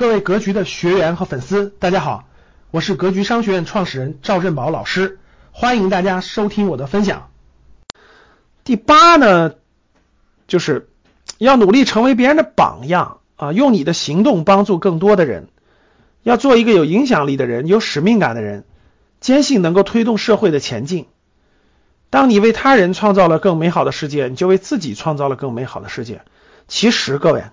各位格局的学员和粉丝，大家好，我是格局商学院创始人赵振宝老师，欢迎大家收听我的分享。第八呢，就是要努力成为别人的榜样啊，用你的行动帮助更多的人，要做一个有影响力的人，有使命感的人，坚信能够推动社会的前进。当你为他人创造了更美好的世界，你就为自己创造了更美好的世界。其实，各位。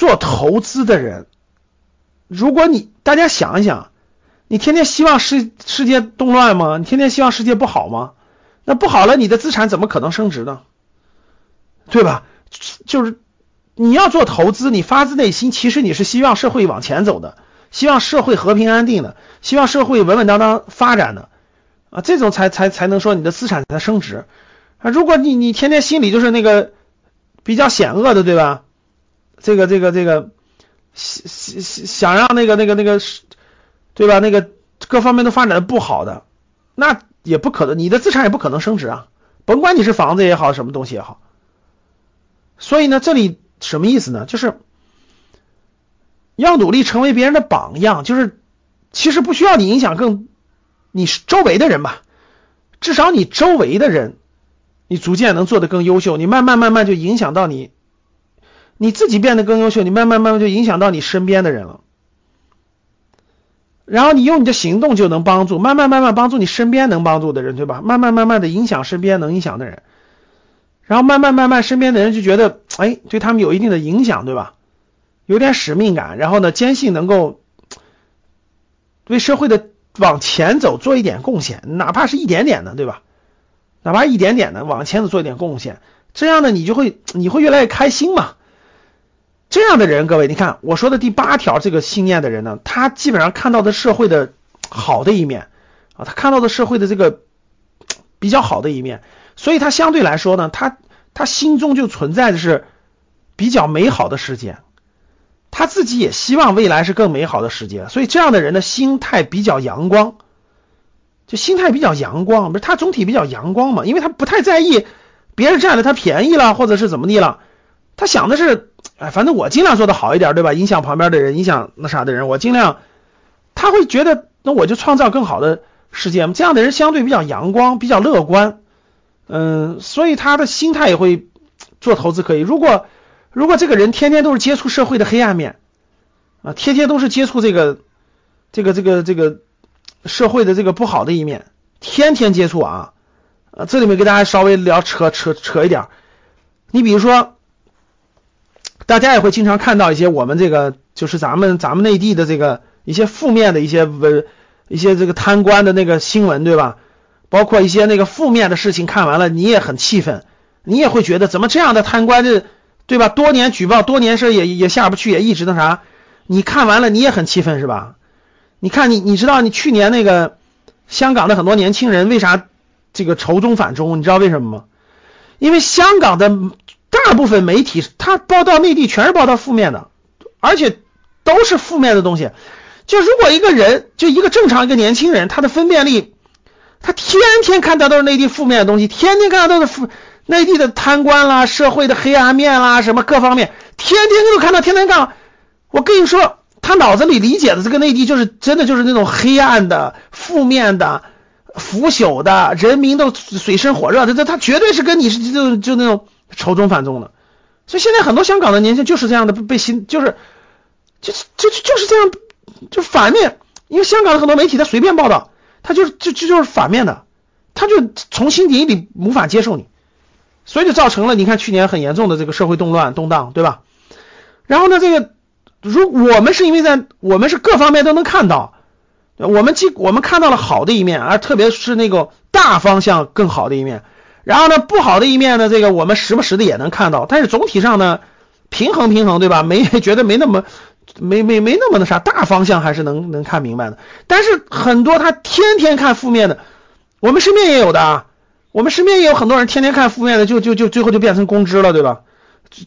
做投资的人，如果你大家想一想，你天天希望世世界动乱吗？你天天希望世界不好吗？那不好了，你的资产怎么可能升值呢？对吧？就是你要做投资，你发自内心其实你是希望社会往前走的，希望社会和平安定的，希望社会稳稳当当发展的啊，这种才才才能说你的资产才升值啊。如果你你天天心里就是那个比较险恶的，对吧？这个这个这个想想想让那个那个那个是，对吧？那个各方面都发展的不好的，那也不可能，你的资产也不可能升值啊。甭管你是房子也好，什么东西也好。所以呢，这里什么意思呢？就是要努力成为别人的榜样，就是其实不需要你影响更你周围的人吧，至少你周围的人，你逐渐能做得更优秀，你慢慢慢慢就影响到你。你自己变得更优秀，你慢慢慢慢就影响到你身边的人了，然后你用你的行动就能帮助，慢慢慢慢帮助你身边能帮助的人，对吧？慢慢慢慢的影响身边能影响的人，然后慢慢慢慢身边的人就觉得，哎，对他们有一定的影响，对吧？有点使命感，然后呢，坚信能够为社会的往前走做一点贡献，哪怕是一点点的，对吧？哪怕一点点的往前走做一点贡献，这样呢，你就会你会越来越开心嘛。这样的人，各位，你看我说的第八条这个信念的人呢，他基本上看到的社会的好的一面啊，他看到的社会的这个 比较好的一面，所以他相对来说呢，他他心中就存在的是比较美好的世界，他自己也希望未来是更美好的世界，所以这样的人的心态比较阳光，就心态比较阳光，不是他总体比较阳光嘛，因为他不太在意别人占了他便宜了，或者是怎么地了。他想的是，哎，反正我尽量做的好一点，对吧？影响旁边的人，影响那啥的人，我尽量。他会觉得，那我就创造更好的世界嘛。这样的人相对比较阳光，比较乐观，嗯，所以他的心态也会做投资可以。如果如果这个人天天都是接触社会的黑暗面啊，天天都是接触这个这个这个这个社会的这个不好的一面，天天接触啊，啊，这里面给大家稍微聊扯扯扯一点，你比如说。大家也会经常看到一些我们这个就是咱们咱们内地的这个一些负面的一些文一些这个贪官的那个新闻，对吧？包括一些那个负面的事情，看完了你也很气愤，你也会觉得怎么这样的贪官这对吧？多年举报，多年事也也下不去，也一直那啥。你看完了你也很气愤是吧？你看你你知道你去年那个香港的很多年轻人为啥这个仇中反中？你知道为什么吗？因为香港的。大部分媒体他报道内地全是报道负面的，而且都是负面的东西。就如果一个人就一个正常一个年轻人，他的分辨力，他天天看到都是内地负面的东西，天天看到都是负内地的贪官啦、社会的黑暗面啦、什么各方面，天天都看到，天天看。我跟你说，他脑子里理解的这个内地就是真的就是那种黑暗的、负面的、腐朽的，人民都水深火热的，这他绝对是跟你是就就那种。仇中反中的，所以现在很多香港的年轻就是这样的被心就是，就是就就就是这样，就反面，因为香港的很多媒体他随便报道，他就是就就就是反面的，他就从心底里无法接受你，所以就造成了你看去年很严重的这个社会动乱动荡，对吧？然后呢，这个如我们是因为在我们是各方面都能看到，我们既我们看到了好的一面，而特别是那个大方向更好的一面。然后呢，不好的一面呢，这个我们时不时的也能看到，但是总体上呢，平衡平衡，对吧？没觉得没那么没没没那么那啥，大方向还是能能看明白的。但是很多他天天看负面的，我们身边也有的啊，我们身边也有很多人天天看负面的，就就就最后就变成公知了，对吧？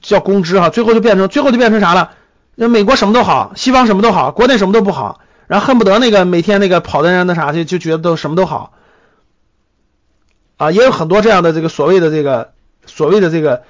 叫公知哈，最后就变成最后就变成啥了？那美国什么都好，西方什么都好，国内什么都不好，然后恨不得那个每天那个跑的人那啥就就觉得都什么都好。啊，也有很多这样的这个所谓的这个所谓的这个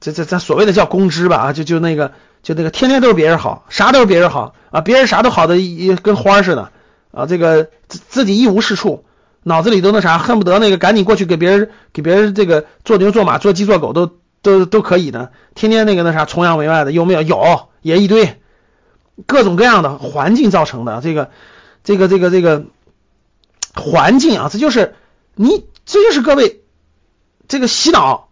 这这这所谓的叫公知吧啊，就就那个就那个天天都是别人好，啥都是别人好啊，别人啥都好的一跟花似的啊，这个自自己一无是处，脑子里都那啥，恨不得那个赶紧过去给别人给别人这个做牛做马做鸡做狗都都都可以的，天天那个那啥崇洋媚外的有没有？有也一堆，各种各样的环境造成的这个这个这个这个环境啊，这就是你这就是各位这个洗脑。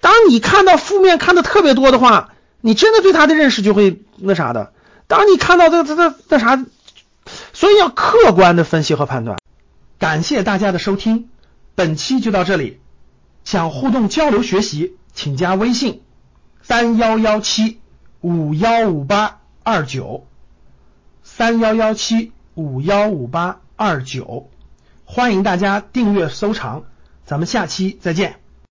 当你看到负面看的特别多的话，你真的对他的认识就会那啥的。当你看到这这这那啥，所以要客观的分析和判断。感谢大家的收听，本期就到这里。想互动交流学习，请加微信三幺幺七五幺五八二九三幺幺七五幺五八二九，欢迎大家订阅收藏，咱们下期再见。